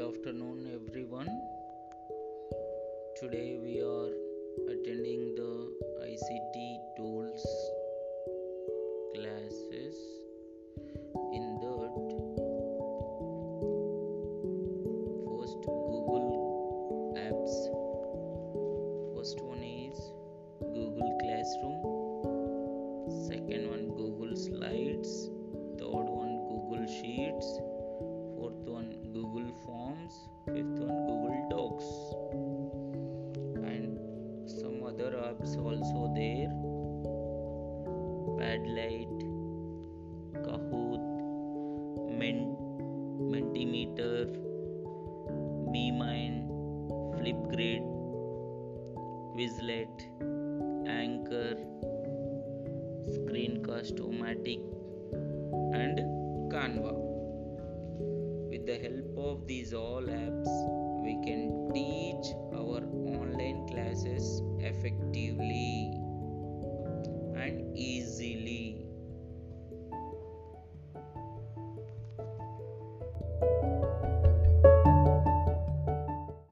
good afternoon everyone. Today we are attending the ict tools classes. In that first google apps. First one is google classroom. Second one google slides. Also there. Padlet kahoot Ment- mentimeter memind flipgrid quizlet anchor screencast-o-matic and canva. With the help of these all apps effectively